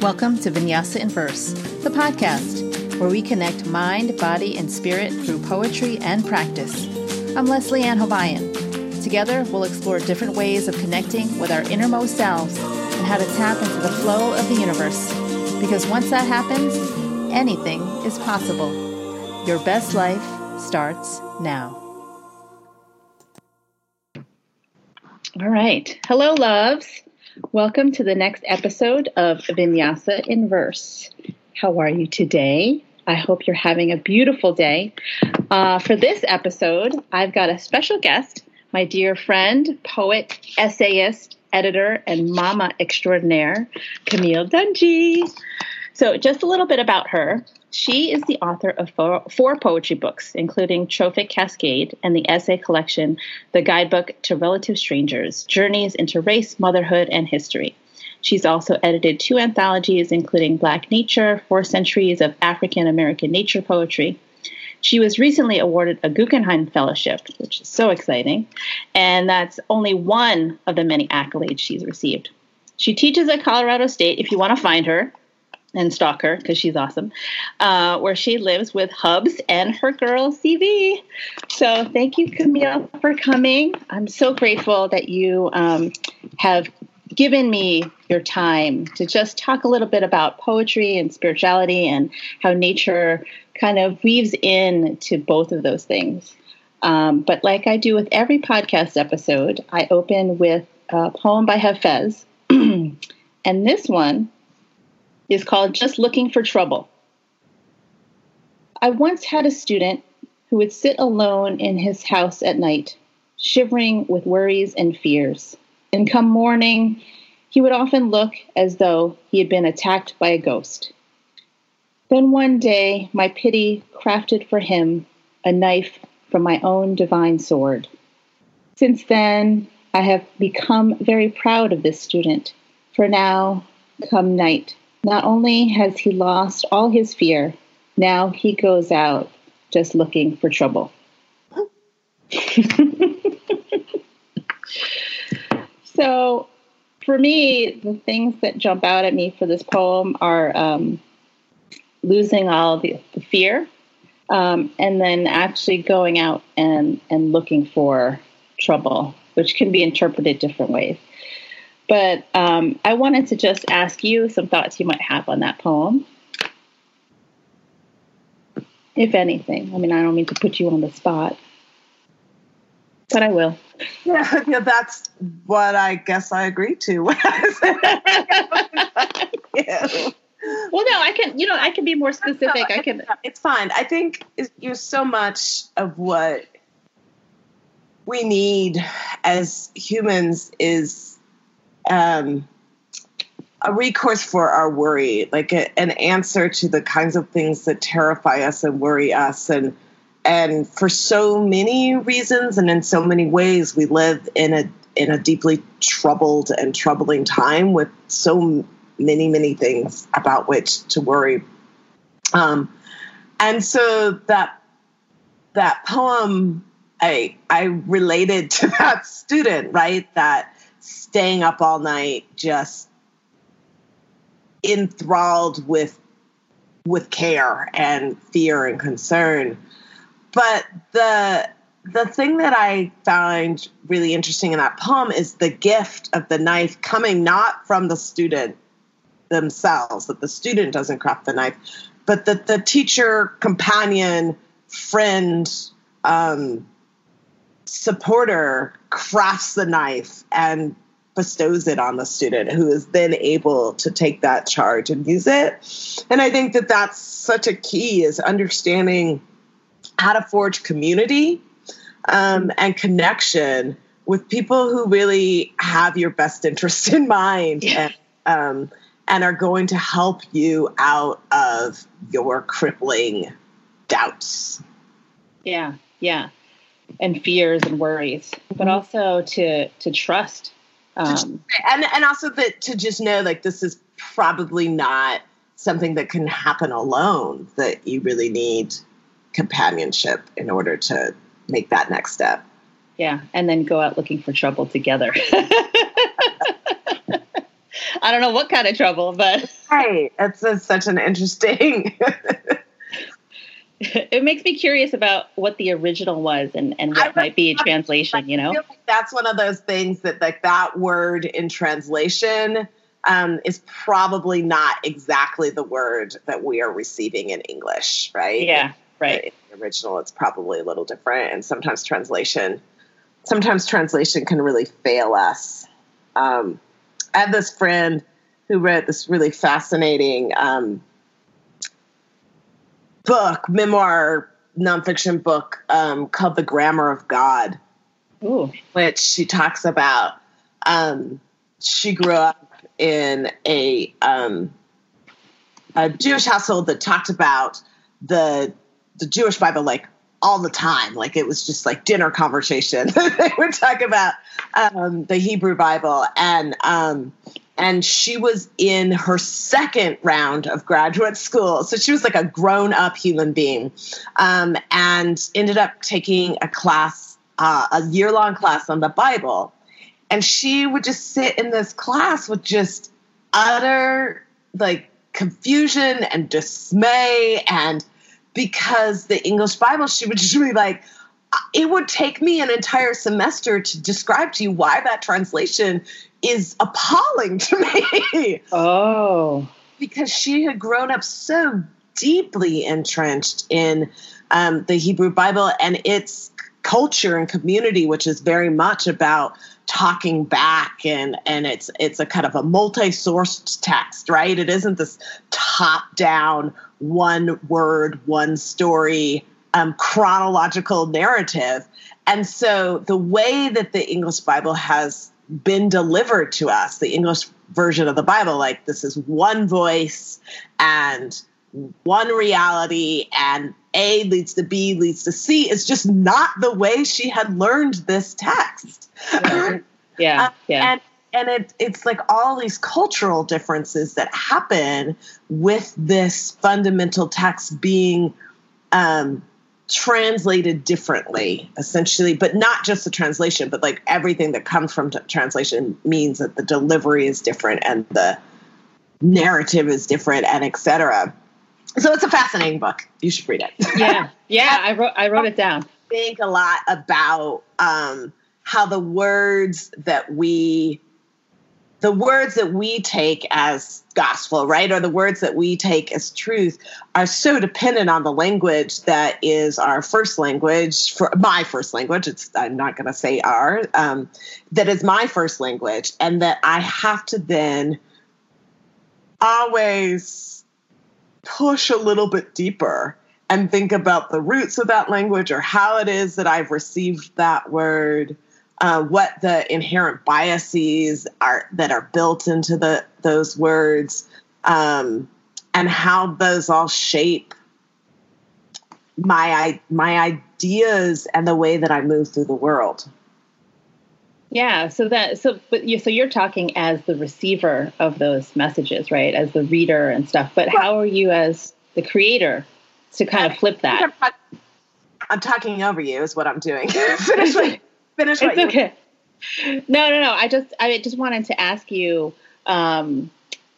Welcome to Vinyasa in Verse, the podcast where we connect mind, body, and spirit through poetry and practice. I'm Leslie Ann Hobayan. Together, we'll explore different ways of connecting with our innermost selves and how to tap into the flow of the universe. Because once that happens, anything is possible. Your best life starts now. All right. Hello, loves. Welcome to the next episode of Vinyasa in Verse. How are you today? I hope you're having a beautiful day. Uh, for this episode, I've got a special guest, my dear friend, poet, essayist, editor, and mama extraordinaire, Camille Dungy. So, just a little bit about her. She is the author of four, four, poetry books, including Trophic Cascade and the essay collection, The Guidebook to Relative Strangers Journeys into Race, Motherhood, and History. She's also edited two anthologies, including Black Nature, Four Centuries of African American Nature Poetry. She was recently awarded a Guggenheim Fellowship, which is so exciting, and that's only one of the many accolades she's received. She teaches at Colorado State, if you want to find her, and stalk her because she's awesome, uh, where she lives with Hubs and her girl CV. So thank you, Camille, for coming. I'm so grateful that you um, have given me your time to just talk a little bit about poetry and spirituality and how nature kind of weaves in to both of those things. Um, but like I do with every podcast episode, I open with a poem by Hafez. and this one is called Just Looking for Trouble. I once had a student who would sit alone in his house at night, shivering with worries and fears. And come morning, he would often look as though he had been attacked by a ghost. Then one day, my pity crafted for him a knife from my own divine sword. Since then, I have become very proud of this student, for now, come night, not only has he lost all his fear, now he goes out just looking for trouble. so, for me, the things that jump out at me for this poem are um, losing all the, the fear, um, and then actually going out and, and looking for trouble, which can be interpreted different ways. But um, I wanted to just ask you some thoughts you might have on that poem. If anything. I mean, I don't mean to put you on the spot, but I will. Yeah, yeah that's what I guess I agreed to. yeah. Well, no, I can. You know, I can be more specific. I can. It's fine. I think you so much of what we need as humans is um, a recourse for our worry, like a, an answer to the kinds of things that terrify us and worry us. And and for so many reasons and in so many ways, we live in a in a deeply troubled and troubling time with so many many things about which to worry. Um, and so that that poem, I I related to that student, right? That staying up all night just enthralled with with care and fear and concern. But the the thing that i find really interesting in that poem is the gift of the knife coming not from the student themselves that the student doesn't craft the knife but that the teacher companion friend um, supporter crafts the knife and bestows it on the student who is then able to take that charge and use it. And i think that that's such a key is understanding how to forge community um, and connection with people who really have your best interest in mind yeah. and, um, and are going to help you out of your crippling doubts. Yeah yeah and fears and worries, but mm-hmm. also to to trust. Um, and and also that to just know like this is probably not something that can happen alone. That you really need companionship in order to make that next step. Yeah, and then go out looking for trouble together. I don't know what kind of trouble, but right. It's a, such an interesting. it makes me curious about what the original was and, and what might be a translation. You know, like that's one of those things that like that word in translation um, is probably not exactly the word that we are receiving in English, right? Yeah, right. In the original, it's probably a little different, and sometimes translation, sometimes translation can really fail us. Um, I had this friend who read this really fascinating um, book, memoir, nonfiction book um, called The Grammar of God, Ooh. which she talks about. Um, she grew up in a, um, a Jewish household that talked about the the Jewish Bible like all the time. Like it was just like dinner conversation. they would talk about um, the Hebrew Bible, and um, and she was in her second round of graduate school, so she was like a grown up human being, um, and ended up taking a class, uh, a year long class on the Bible, and she would just sit in this class with just utter like confusion and dismay. And because the English Bible, she would just be like, it would take me an entire semester to describe to you why that translation is appalling to me. Oh. because she had grown up so deeply entrenched in um, the Hebrew Bible and its culture and community, which is very much about talking back and and it's it's a kind of a multi-sourced text right it isn't this top down one word one story um, chronological narrative and so the way that the english bible has been delivered to us the english version of the bible like this is one voice and one reality and a leads to b leads to c. Is just not the way she had learned this text. Yeah, yeah, uh, yeah. and and it, it's like all these cultural differences that happen with this fundamental text being um, translated differently, essentially, but not just the translation, but like everything that comes from t- translation means that the delivery is different and the narrative is different and etc. So it's a fascinating book. You should read it. yeah, yeah. I wrote I wrote it down. Think a lot about um, how the words that we the words that we take as gospel, right, or the words that we take as truth are so dependent on the language that is our first language, for my first language. It's I'm not going to say our, um, that is my first language, and that I have to then always push a little bit deeper and think about the roots of that language or how it is that I've received that word uh, what the inherent biases are that are built into the those words, um, and how those all shape my my ideas and the way that I move through the world. Yeah, so that so but you so you're talking as the receiver of those messages, right? As the reader and stuff. But how are you as the creator to kind of flip that? I'm talking over you is what I'm doing. Finish finish it's okay. No, no, no. I just I just wanted to ask you um,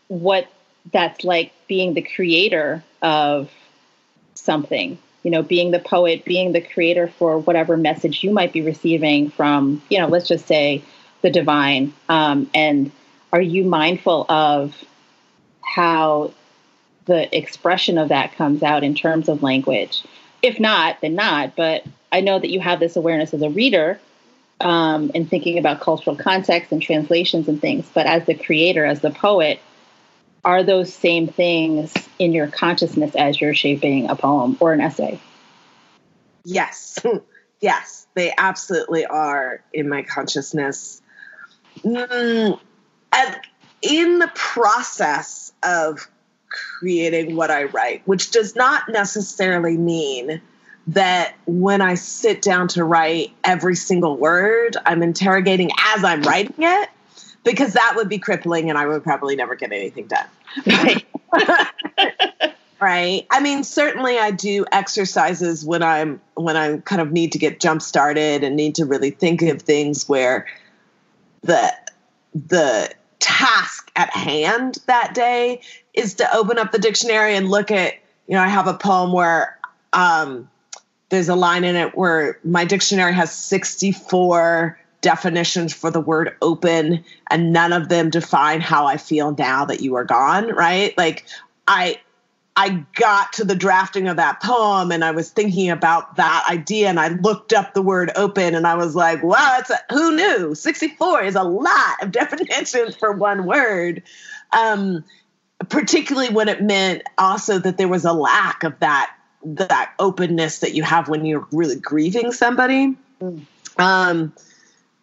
what that's like being the creator of something. You know, being the poet, being the creator for whatever message you might be receiving from, you know, let's just say the divine. Um, and are you mindful of how the expression of that comes out in terms of language? If not, then not. But I know that you have this awareness as a reader um, and thinking about cultural context and translations and things. But as the creator, as the poet, are those same things in your consciousness as you're shaping a poem or an essay? Yes, yes, they absolutely are in my consciousness. Mm, in the process of creating what I write, which does not necessarily mean that when I sit down to write every single word, I'm interrogating as I'm writing it, because that would be crippling and I would probably never get anything done. Right. right. I mean, certainly I do exercises when I'm when I kind of need to get jump started and need to really think of things where the the task at hand that day is to open up the dictionary and look at, you know, I have a poem where um, there's a line in it where my dictionary has 64 definitions for the word open and none of them define how I feel now that you are gone, right? Like I I got to the drafting of that poem and I was thinking about that idea and I looked up the word open and I was like, wow, it's a, who knew? 64 is a lot of definitions for one word. Um, particularly when it meant also that there was a lack of that that openness that you have when you're really grieving somebody. Mm. Um,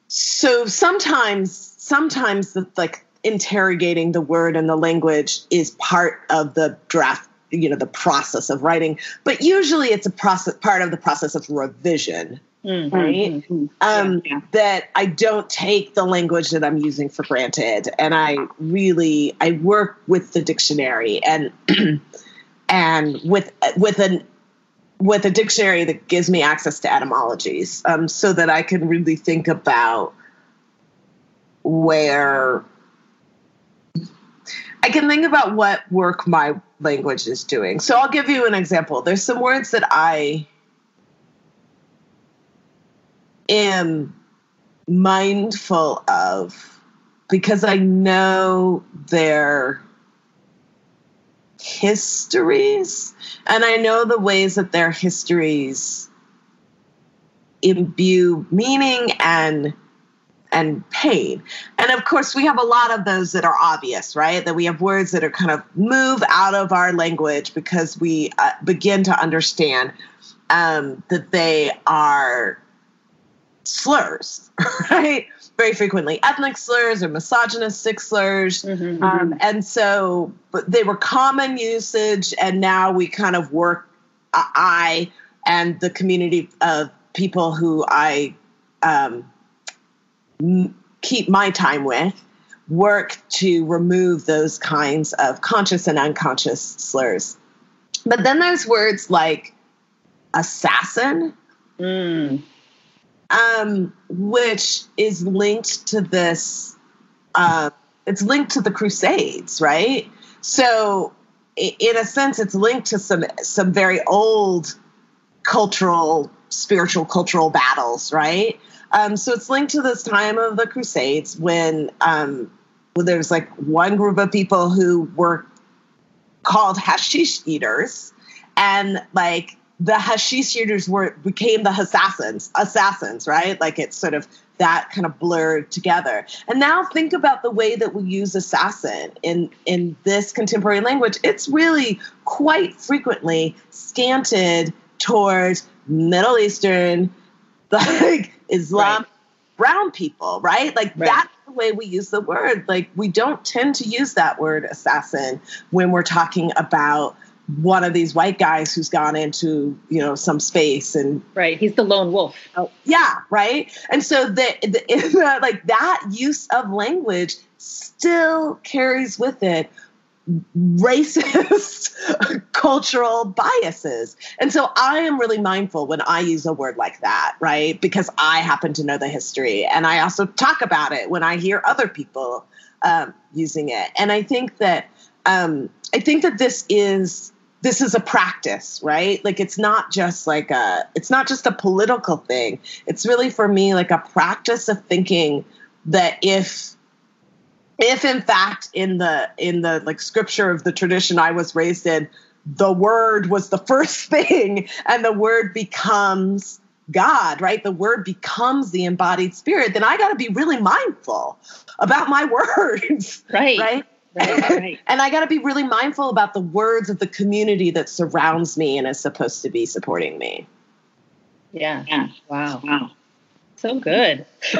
so sometimes sometimes the like interrogating the word and the language is part of the draft you know the process of writing but usually it's a process part of the process of revision mm-hmm. right mm-hmm. Um, yeah, yeah. that i don't take the language that i'm using for granted and i really i work with the dictionary and and with with an with a dictionary that gives me access to etymologies um, so that i can really think about where I can think about what work my language is doing. So I'll give you an example. There's some words that I am mindful of because I know their histories and I know the ways that their histories imbue meaning and and pain. And of course, we have a lot of those that are obvious, right? That we have words that are kind of move out of our language because we uh, begin to understand um, that they are slurs, right? Very frequently, ethnic slurs or misogynistic slurs. Mm-hmm, um, mm-hmm. And so, but they were common usage, and now we kind of work, uh, I and the community of people who I um, keep my time with work to remove those kinds of conscious and unconscious slurs. But then there's words like assassin, mm. Um, which is linked to this. Uh, it's linked to the Crusades, right? So, in a sense, it's linked to some some very old cultural, spiritual, cultural battles, right? Um, so it's linked to this time of the Crusades when, um, when there was like one group of people who were called hashish eaters, and like the hashish eaters were became the assassins, assassins, right? Like it's sort of that kind of blurred together. And now think about the way that we use assassin in in this contemporary language. It's really quite frequently scanted towards Middle Eastern, like Islam, right. brown people, right? Like right. that's the way we use the word. Like we don't tend to use that word assassin when we're talking about one of these white guys who's gone into you know some space and right he's the lone wolf oh, yeah right and so the, the, the like that use of language still carries with it racist cultural biases. And so I am really mindful when I use a word like that, right? Because I happen to know the history. And I also talk about it when I hear other people um, using it. And I think that um, I think that this is this is a practice, right? Like it's not just like a it's not just a political thing. It's really for me like a practice of thinking that if if in fact in the in the like scripture of the tradition I was raised in, the word was the first thing and the word becomes God, right? The word becomes the embodied spirit, then I got to be really mindful about my words. Right. Right. Right, right. and I got to be really mindful about the words of the community that surrounds me and is supposed to be supporting me. Yeah. yeah. Wow. Wow. So good.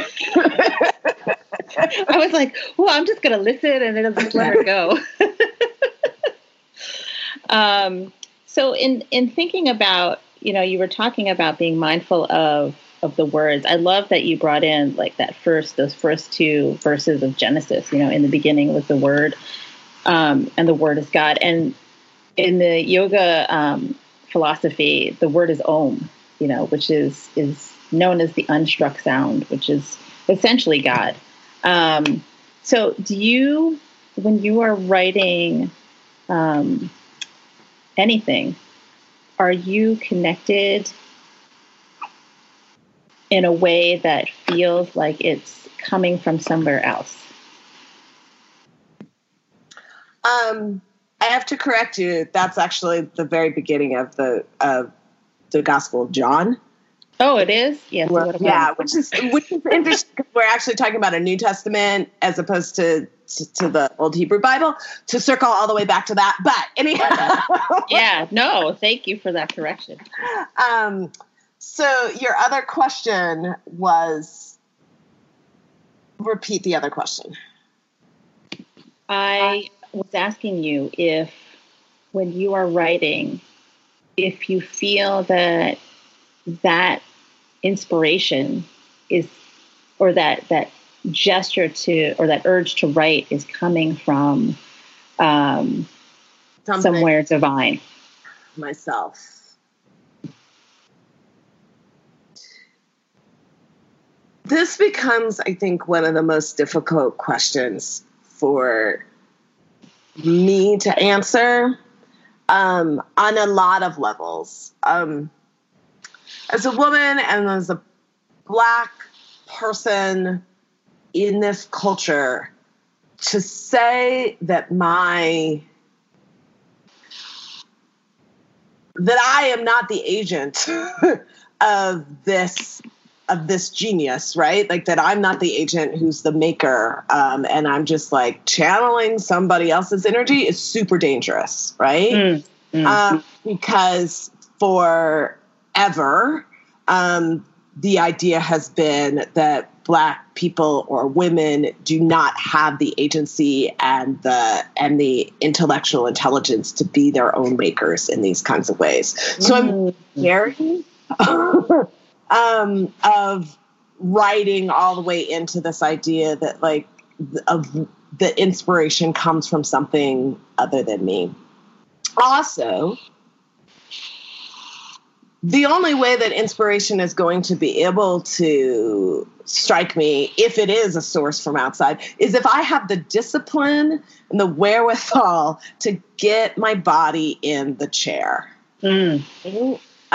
I was like, well, I'm just going to listen and then just let her go. um, so in, in thinking about, you know, you were talking about being mindful of, of the words. I love that you brought in like that first, those first two verses of Genesis, you know, in the beginning was the word, um, and the word is God. And in the yoga um, philosophy, the word is Om, you know, which is, is known as the unstruck sound, which is essentially God. Um, So, do you, when you are writing um, anything, are you connected in a way that feels like it's coming from somewhere else? Um, I have to correct you. That's actually the very beginning of the of the Gospel of John. Oh, it is. Yes. Yeah, which is which is interesting. We're actually talking about a New Testament as opposed to, to, to the Old Hebrew Bible. To circle all the way back to that, but anyhow. yeah. No. Thank you for that correction. Um. So your other question was. Repeat the other question. I was asking you if, when you are writing, if you feel that that inspiration is or that that gesture to or that urge to write is coming from um, somewhere divine myself this becomes i think one of the most difficult questions for me to answer um, on a lot of levels. Um, as a woman and as a black person in this culture to say that my that I am not the agent of this of this genius, right? Like that I'm not the agent who's the maker, um, and I'm just like channeling somebody else's energy is super dangerous, right? Mm, mm, um, because forever, um, the idea has been that black people or women do not have the agency and the and the intellectual intelligence to be their own makers in these kinds of ways. So I'm mm-hmm. very um, of writing all the way into this idea that like of the inspiration comes from something other than me. Also, the only way that inspiration is going to be able to strike me, if it is a source from outside, is if I have the discipline and the wherewithal to get my body in the chair. Mm.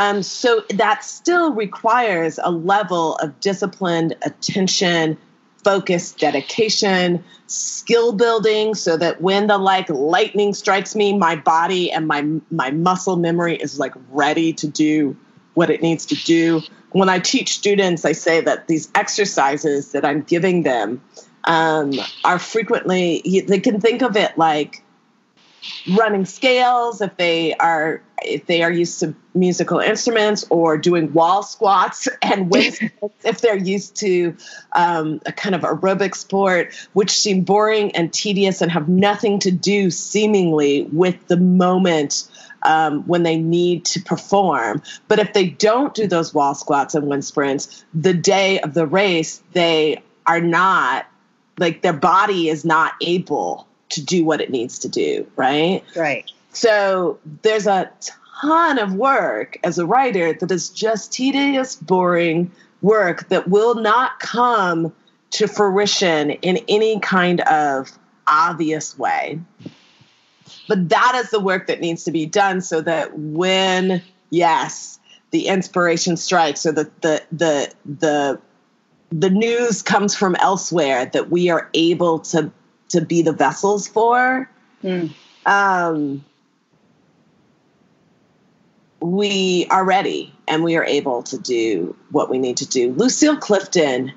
Um, so that still requires a level of disciplined attention, focus, dedication, skill building, so that when the like lightning strikes me, my body and my my muscle memory is like ready to do what it needs to do. When I teach students, I say that these exercises that I'm giving them um, are frequently they can think of it like running scales if they are if they are used to musical instruments or doing wall squats and if they're used to um, a kind of aerobic sport which seem boring and tedious and have nothing to do seemingly with the moment um, when they need to perform. But if they don't do those wall squats and wind sprints the day of the race they are not like their body is not able to do what it needs to do, right? Right. So there's a ton of work as a writer that is just tedious, boring work that will not come to fruition in any kind of obvious way. But that is the work that needs to be done so that when, yes, the inspiration strikes or the the the the the news comes from elsewhere that we are able to to be the vessels for. Mm. Um, we are ready and we are able to do what we need to do. Lucille Clifton,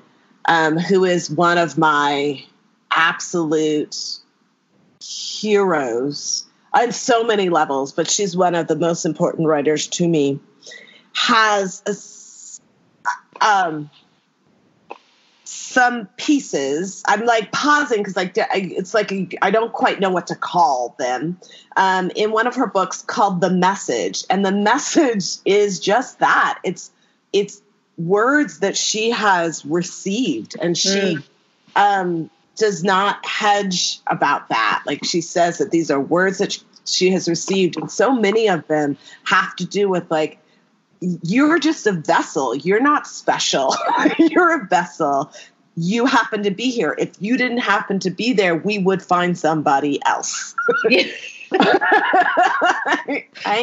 um, who is one of my absolute heroes on so many levels, but she's one of the most important writers to me, has a, um, some pieces. I'm like pausing because like it's like I don't quite know what to call them. Um, in one of her books called "The Message," and the message is just that. It's it's words that she has received, and she mm. um, does not hedge about that. Like she says that these are words that she has received, and so many of them have to do with like you're just a vessel. You're not special. you're a vessel you happen to be here. If you didn't happen to be there, we would find somebody else.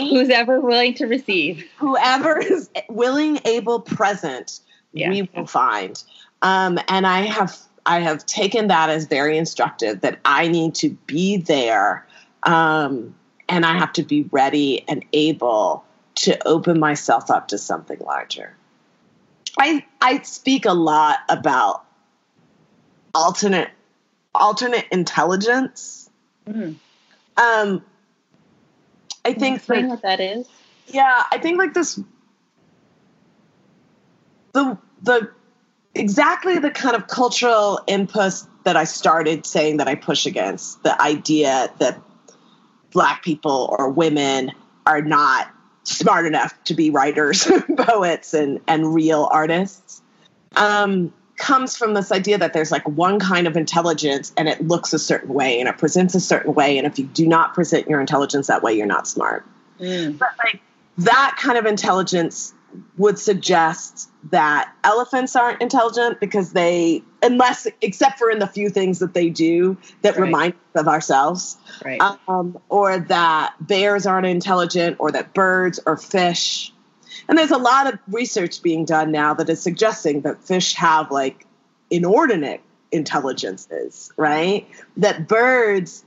Who's ever willing to receive. Whoever is willing, able, present, yeah. we will find. Um, and I have I have taken that as very instructive that I need to be there um, and I have to be ready and able to open myself up to something larger. I I speak a lot about alternate alternate intelligence. Mm. Um, I think explain that, what that is. Yeah, I think like this the the exactly the kind of cultural input that I started saying that I push against the idea that black people or women are not smart enough to be writers, poets, and and real artists. Um, comes from this idea that there's like one kind of intelligence and it looks a certain way and it presents a certain way and if you do not present your intelligence that way you're not smart mm. but like that kind of intelligence would suggest that elephants aren't intelligent because they unless except for in the few things that they do that right. remind us of ourselves right. um, or that bears aren't intelligent or that birds or fish and there's a lot of research being done now that is suggesting that fish have like inordinate intelligences, right? That birds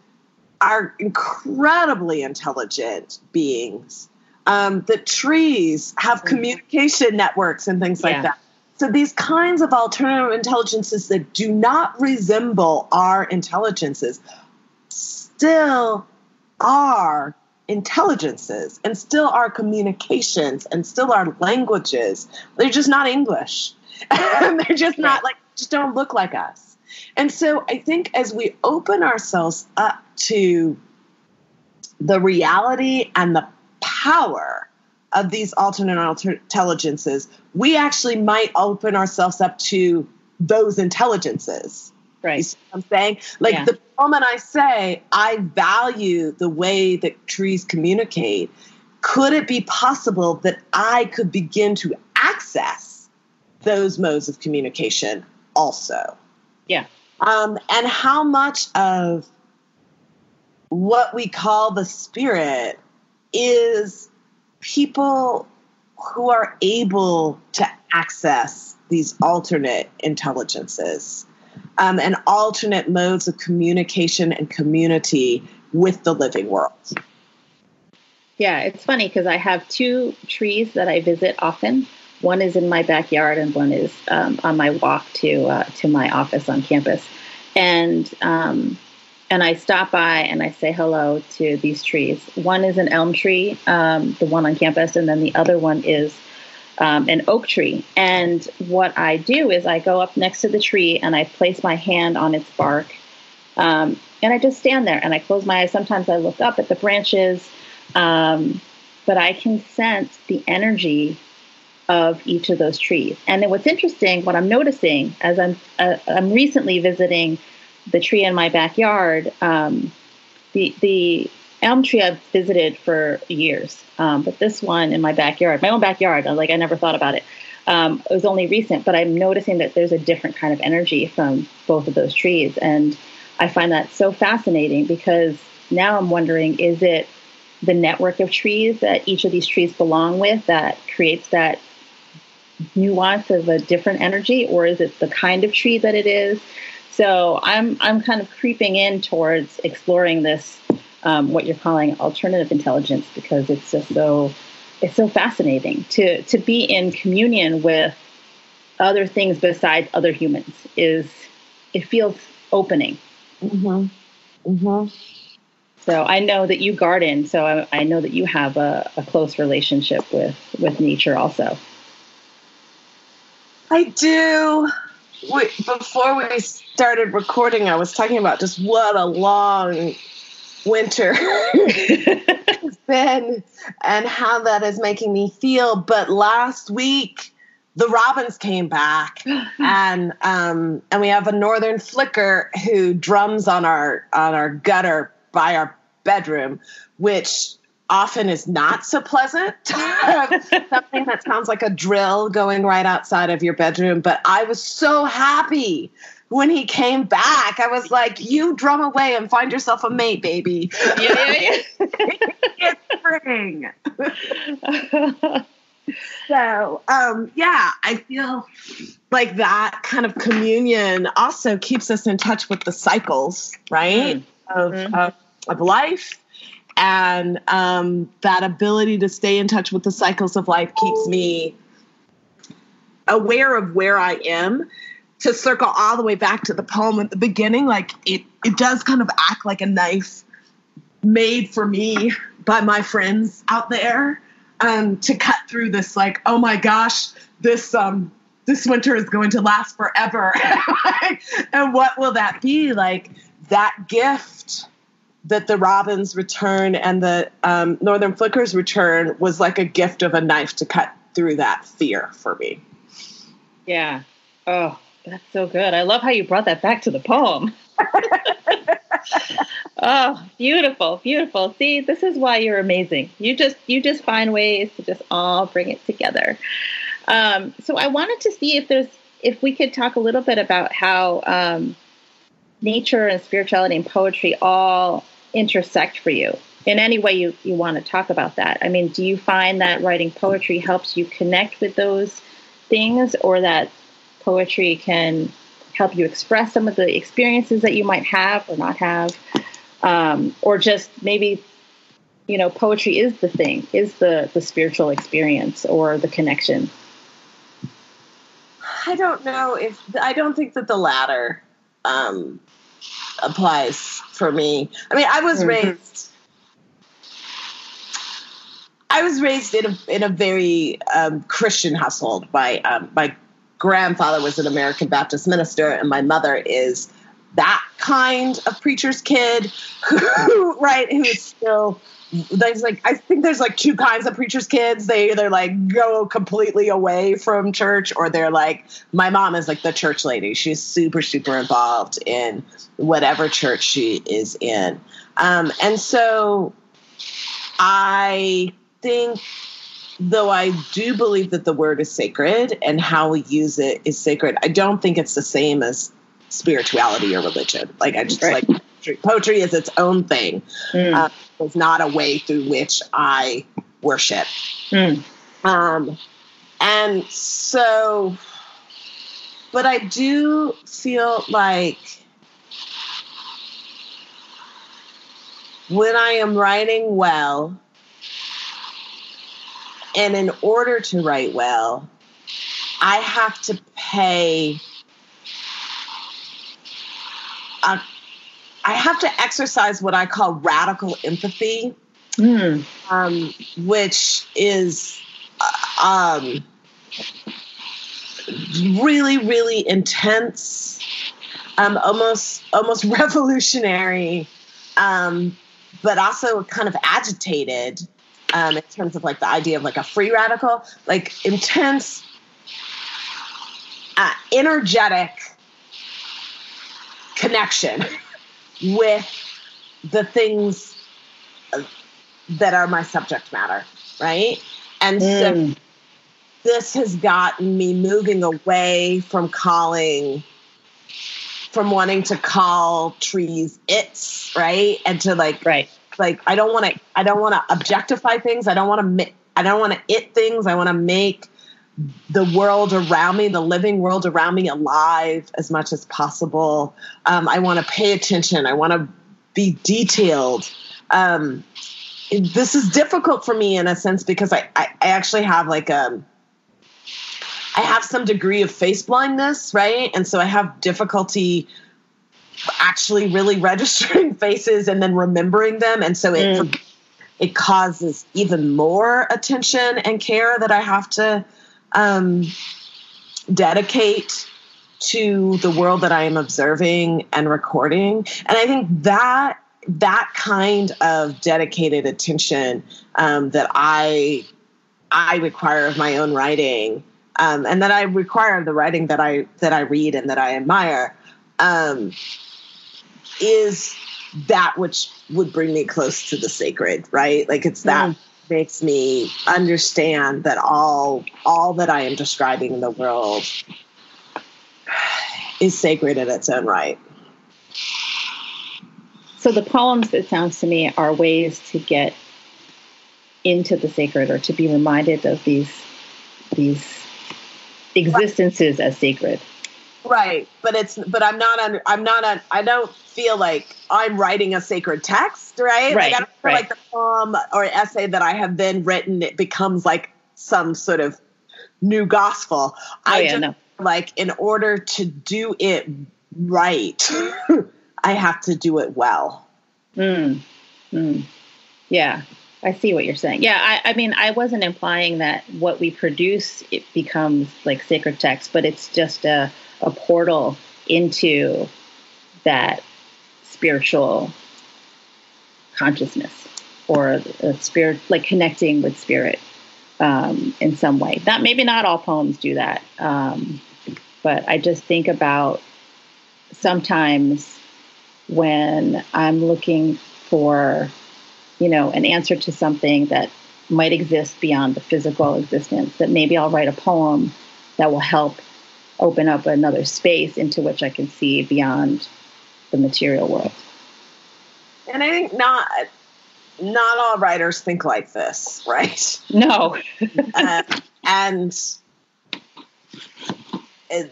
are incredibly intelligent beings. Um, that trees have mm. communication networks and things like yeah. that. So these kinds of alternative intelligences that do not resemble our intelligences still are intelligences and still are communications and still are languages. They're just not English. They're just not like, just don't look like us. And so I think as we open ourselves up to the reality and the power of these alternate intelligences, we actually might open ourselves up to those intelligences. Right. I'm saying? Like yeah. the moment I say, I value the way that trees communicate, could it be possible that I could begin to access those modes of communication also? Yeah. Um, and how much of what we call the spirit is people who are able to access these alternate intelligences um, and alternate modes of communication and community with the living world. Yeah, it's funny because I have two trees that I visit often. One is in my backyard, and one is um, on my walk to uh, to my office on campus. And um, and I stop by and I say hello to these trees. One is an elm tree, um, the one on campus, and then the other one is um, an oak tree. And what I do is I go up next to the tree and I place my hand on its bark. Um, and I just stand there and I close my eyes. Sometimes I look up at the branches, um, but I can sense the energy of each of those trees. And then what's interesting, what I'm noticing as I'm uh, I'm recently visiting the tree in my backyard, um, the the elm tree I've visited for years, um, but this one in my backyard, my own backyard, like I never thought about it. Um, it was only recent, but I'm noticing that there's a different kind of energy from both of those trees, and I find that so fascinating because now I'm wondering: is it the network of trees that each of these trees belong with that creates that nuance of a different energy, or is it the kind of tree that it is? So I'm I'm kind of creeping in towards exploring this um, what you're calling alternative intelligence because it's just so it's so fascinating to to be in communion with other things besides other humans is it feels opening. Mm-hmm. Mm-hmm. So I know that you garden, so I, I know that you have a, a close relationship with with nature also. I do. We, before we started recording, I was talking about just what a long winter has been and how that is making me feel. But last week, the robins came back and um, and we have a northern flicker who drums on our on our gutter by our bedroom, which often is not so pleasant. Something that sounds like a drill going right outside of your bedroom. But I was so happy when he came back. I was like, you drum away and find yourself a mate, baby. Yeah, yeah, yeah. it's spring. so, um, yeah, I feel like that kind of communion also keeps us in touch with the cycles, right? Mm-hmm. Of, mm-hmm. of, of life and um, that ability to stay in touch with the cycles of life keeps me aware of where I am. To circle all the way back to the poem at the beginning, like it, it does kind of act like a knife made for me by my friends out there um, to cut through this, like, oh my gosh, this um, this winter is going to last forever, and what will that be like? That gift that the robins return and the um, northern flickers return was like a gift of a knife to cut through that fear for me. Yeah. Oh that's so good. I love how you brought that back to the poem. Oh beautiful beautiful. See this is why you're amazing. You just you just find ways to just all bring it together. Um, so i wanted to see if there's if we could talk a little bit about how um, nature and spirituality and poetry all intersect for you in any way you, you want to talk about that. I mean, do you find that writing poetry helps you connect with those things or that poetry can help you express some of the experiences that you might have or not have? Um, or just maybe, you know, poetry is the thing, is the, the spiritual experience or the connection? I don't know if, I don't think that the latter um, applies for me. I mean, I was mm-hmm. raised. I was raised in a in a very um, Christian household. My um, my grandfather was an American Baptist minister, and my mother is that kind of preacher's kid who, right, who is still there's like I think there's like two kinds of preachers' kids. They either like go completely away from church, or they're like my mom is like the church lady. She's super super involved in whatever church she is in, um, and so I think though I do believe that the word is sacred and how we use it is sacred. I don't think it's the same as spirituality or religion. Like I just right. like poetry. Is its own thing. Mm. It's not a way through which I worship. Mm. Um, and so, but I do feel like when I am writing well, and in order to write well, I have to pay a I have to exercise what I call radical empathy, mm. um, which is uh, um, really, really intense, um, almost almost revolutionary, um, but also kind of agitated um, in terms of like the idea of like a free radical, like intense, uh, energetic connection with the things that are my subject matter, right? And mm. so this has gotten me moving away from calling from wanting to call trees its right and to like right like i don't want to i don't want to objectify things i don't want to i don't want to it things i want to make the world around me, the living world around me, alive as much as possible. Um, I want to pay attention. I want to be detailed. Um, this is difficult for me in a sense because I, I, I actually have like a, um, I have some degree of face blindness, right? And so I have difficulty actually really registering faces and then remembering them. And so it, mm. it causes even more attention and care that I have to um, dedicate to the world that I am observing and recording. And I think that that kind of dedicated attention um, that I I require of my own writing, um, and that I require of the writing that I that I read and that I admire, um, is that which would bring me close to the sacred, right? Like it's that mm. Makes me understand that all all that I am describing in the world is sacred in its own right. So the poems, it sounds to me, are ways to get into the sacred or to be reminded of these these existences as sacred. Right, but it's but I'm not under I'm not on I don't feel like I'm writing a sacred text, right? Right. Like I don't feel right. like the poem or essay that I have then written it becomes like some sort of new gospel. Oh, I yeah, just no. like in order to do it right, I have to do it well. Mm. Mm. Yeah, I see what you're saying. Yeah, I, I mean, I wasn't implying that what we produce it becomes like sacred text, but it's just a a portal into that spiritual consciousness or a spirit, like connecting with spirit um, in some way. That maybe not all poems do that, um, but I just think about sometimes when I'm looking for, you know, an answer to something that might exist beyond the physical existence, that maybe I'll write a poem that will help open up another space into which I can see beyond the material world. And I think not not all writers think like this, right? No. uh, and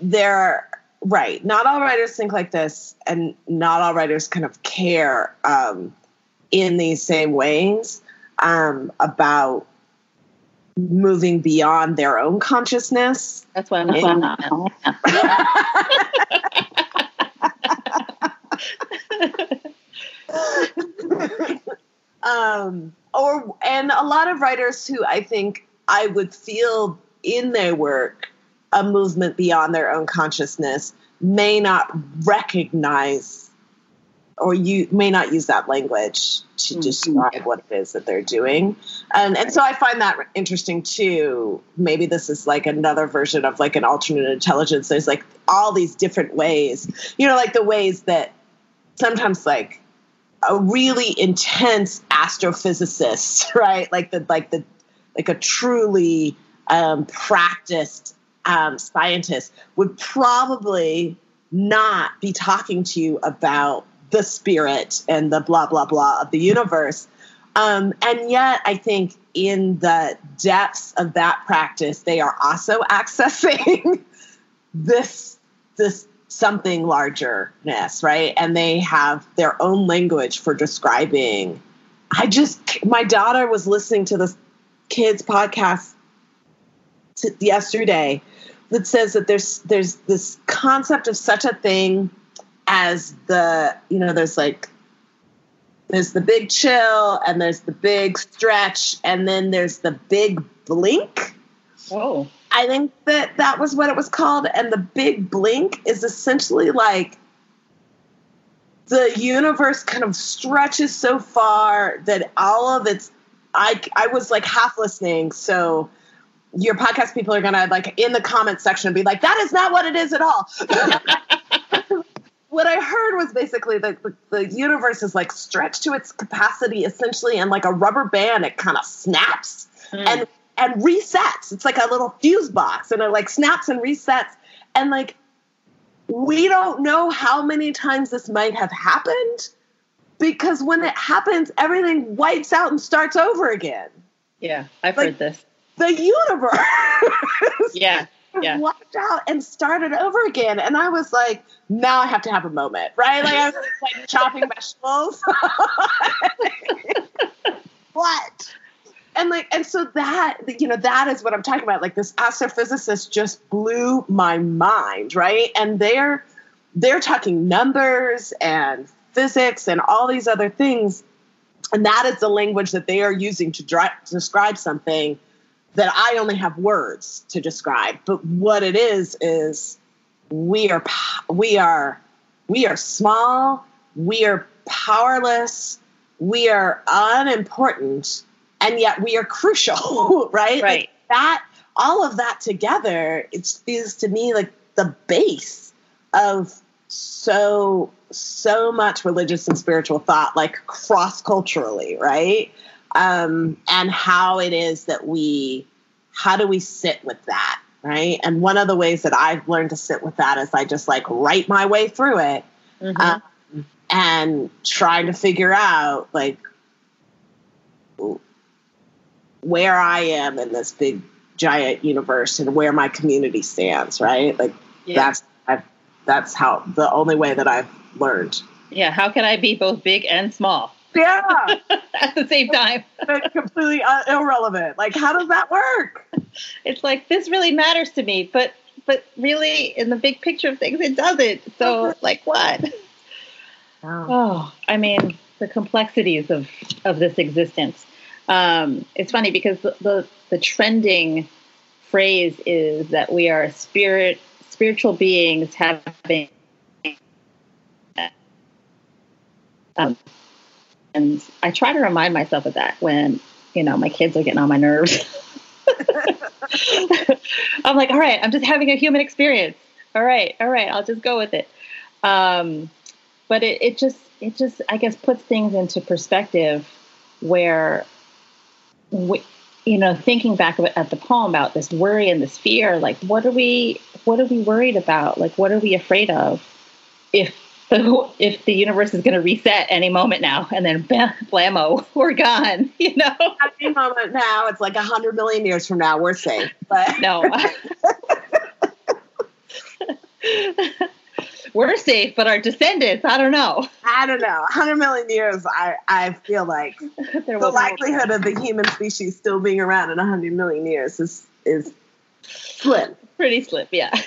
they're right. Not all writers think like this, and not all writers kind of care um, in these same ways um, about moving beyond their own consciousness. That's why I'm, that's why I'm not. um, or and a lot of writers who I think I would feel in their work a movement beyond their own consciousness may not recognize or you may not use that language to describe what it is that they're doing. And and so i find that interesting too. Maybe this is like another version of like an alternate intelligence. There's like all these different ways you know like the ways that sometimes like a really intense astrophysicist right? Like the like the like a truly um, practiced um, scientist would probably not be talking to you about the spirit and the blah blah blah of the universe. Um, and yet i think in the depths of that practice they are also accessing this this something largerness right? And they have their own language for describing. I just my daughter was listening to this kids podcast t- yesterday that says that there's there's this concept of such a thing as the you know there's like there's the big chill and there's the big stretch and then there's the big blink. Oh i think that that was what it was called and the big blink is essentially like the universe kind of stretches so far that all of its i i was like half listening so your podcast people are gonna like in the comments section be like that is not what it is at all what I heard was basically that the, the, universe is like stretched to its capacity essentially, and like a rubber band, it kind of snaps mm. and and resets. It's like a little fuse box, and it like snaps and resets. And like we don't know how many times this might have happened because when it happens, everything wipes out and starts over again. Yeah, I've like, heard this. The universe. yeah yeah. walked out and started over again. And I was like, now I have to have a moment, right? Like I was like chopping vegetables. what? And like, and so that, you know, that is what I'm talking about. Like this astrophysicist just blew my mind, right? And they're, they're talking numbers and physics and all these other things. And that is the language that they are using to, describe something that I only have words to describe. But what it is is we are we are we are small, we are powerless, we are unimportant, and yet we are crucial, right? Right. Like that all of that together, it is to me like the base of so so much religious and spiritual thought, like cross culturally, right? Um, and how it is that we, how do we sit with that, right? And one of the ways that I've learned to sit with that is I just like write my way through it, mm-hmm. um, and try to figure out like where I am in this big giant universe and where my community stands, right? Like yeah. that's I've, that's how the only way that I've learned. Yeah, how can I be both big and small? Yeah, at the same time. completely uh, irrelevant. Like, how does that work? It's like this really matters to me, but but really, in the big picture of things, it doesn't. So, like, what? Oh, oh I mean, the complexities of of this existence. Um, it's funny because the, the, the trending phrase is that we are spirit spiritual beings having um, and I try to remind myself of that when you know my kids are getting on my nerves. I'm like, all right, I'm just having a human experience. All right, all right, I'll just go with it. Um, but it, it just it just I guess puts things into perspective where we, you know thinking back at the poem about this worry and this fear like what are we what are we worried about? Like what are we afraid of if the if the universe is going to reset any moment now? And then blammo we're gone you know? Any moment now it's like a hundred million years from now we're safe but no we're safe, but our descendants, I don't know. I don't know. 100 million years, I, I feel like the likelihood of the human species still being around in 100 million years is, is slim. Pretty slim, yeah.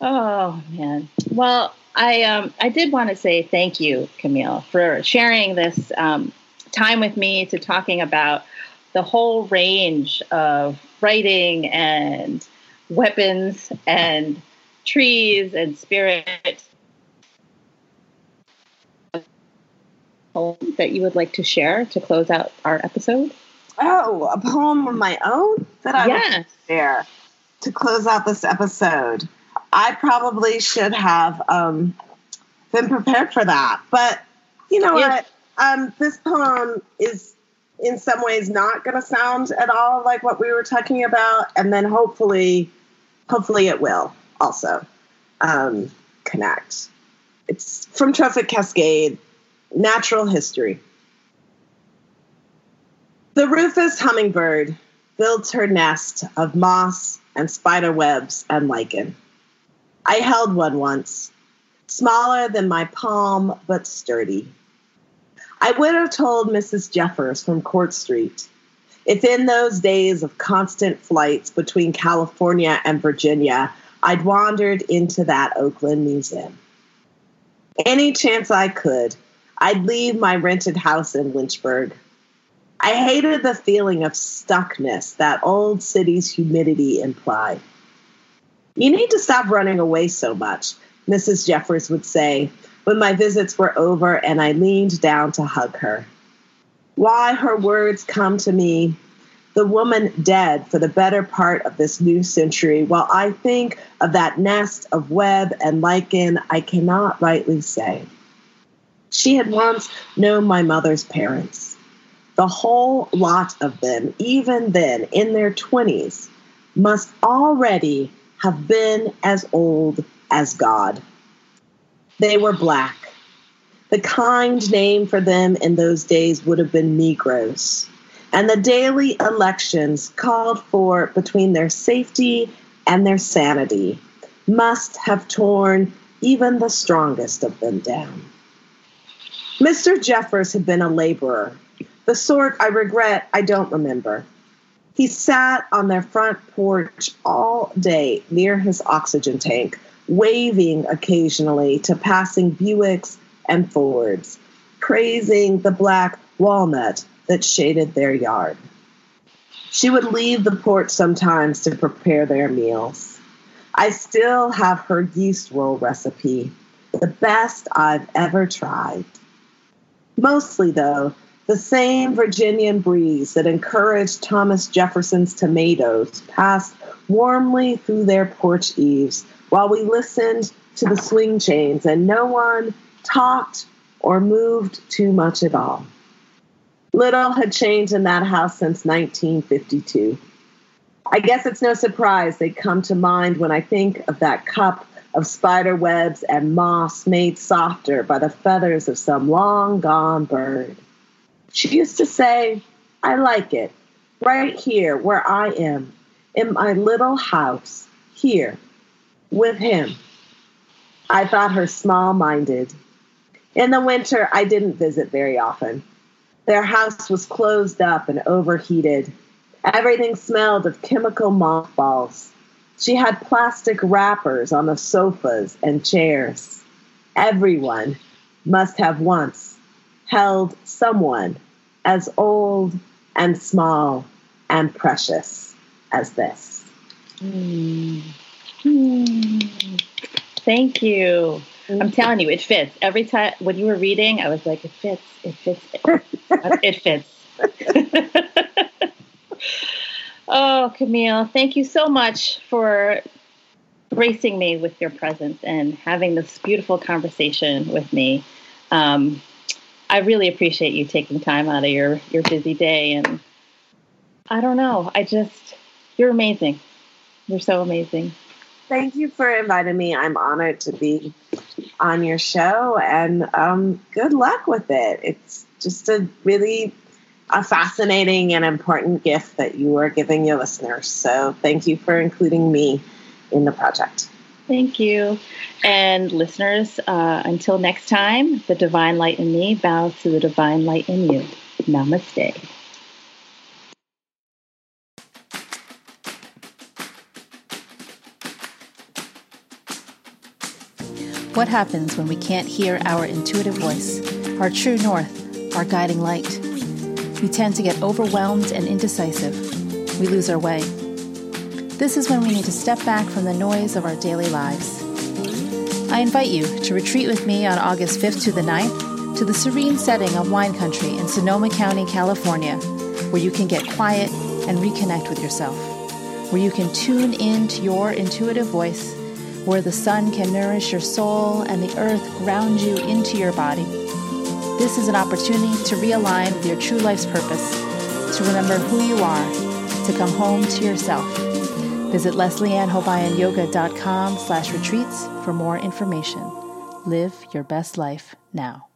oh, man. Well, I, um, I did want to say thank you, Camille, for sharing this um, time with me to talking about the whole range of writing and weapons and trees and spirit that you would like to share to close out our episode? Oh, a poem of my own that I yes. would share to close out this episode. I probably should have um, been prepared for that, but you know what? Um, this poem is in some ways not going to sound at all like what we were talking about, and then hopefully, hopefully it will also um, connect. It's from Trophic Cascade, Natural History. The rufous hummingbird builds her nest of moss and spider webs and lichen. I held one once, smaller than my palm but sturdy. I would have told Mrs. Jeffers from Court Street if in those days of constant flights between California and Virginia I'd wandered into that Oakland museum. Any chance I could, I'd leave my rented house in Lynchburg. I hated the feeling of stuckness that old city's humidity implied. You need to stop running away so much, Mrs. Jeffers would say when my visits were over and I leaned down to hug her. Why her words come to me the woman dead for the better part of this new century, while I think of that nest of web and lichen, I cannot rightly say. She had once known my mother's parents. The whole lot of them, even then in their 20s, must already have been as old as God. They were black. The kind name for them in those days would have been Negroes and the daily elections called for between their safety and their sanity must have torn even the strongest of them down. Mr. Jeffers had been a laborer, the sort I regret I don't remember. He sat on their front porch all day near his oxygen tank, waving occasionally to passing Buicks and Fords, praising the black walnut that shaded their yard. She would leave the porch sometimes to prepare their meals. I still have her yeast roll recipe, the best I've ever tried. Mostly, though, the same Virginian breeze that encouraged Thomas Jefferson's tomatoes passed warmly through their porch eaves while we listened to the swing chains and no one talked or moved too much at all. Little had changed in that house since 1952. I guess it's no surprise they come to mind when I think of that cup of spider webs and moss made softer by the feathers of some long gone bird. She used to say, I like it, right here where I am, in my little house, here, with him. I thought her small minded. In the winter, I didn't visit very often. Their house was closed up and overheated. Everything smelled of chemical mothballs. She had plastic wrappers on the sofas and chairs. Everyone must have once held someone as old and small and precious as this. Mm. Mm. Thank you. I'm telling you, it fits. Every time when you were reading, I was like, it fits, it fits, it fits. oh, Camille, thank you so much for gracing me with your presence and having this beautiful conversation with me. Um, I really appreciate you taking time out of your your busy day and I don't know. I just you're amazing. You're so amazing. Thank you for inviting me. I'm honored to be on your show and um, good luck with it. It's just a really a fascinating and important gift that you are giving your listeners. So thank you for including me in the project. Thank you. And listeners, uh, until next time, the divine light in me bows to the divine light in you. Namaste. What happens when we can't hear our intuitive voice, our true north, our guiding light? We tend to get overwhelmed and indecisive. We lose our way. This is when we need to step back from the noise of our daily lives. I invite you to retreat with me on August 5th to the 9th to the serene setting of wine country in Sonoma County, California, where you can get quiet and reconnect with yourself, where you can tune in to your intuitive voice, where the sun can nourish your soul and the earth ground you into your body. This is an opportunity to realign with your true life's purpose, to remember who you are, to come home to yourself Visit leslieannhobayanyoga.com slash retreats for more information. Live your best life now.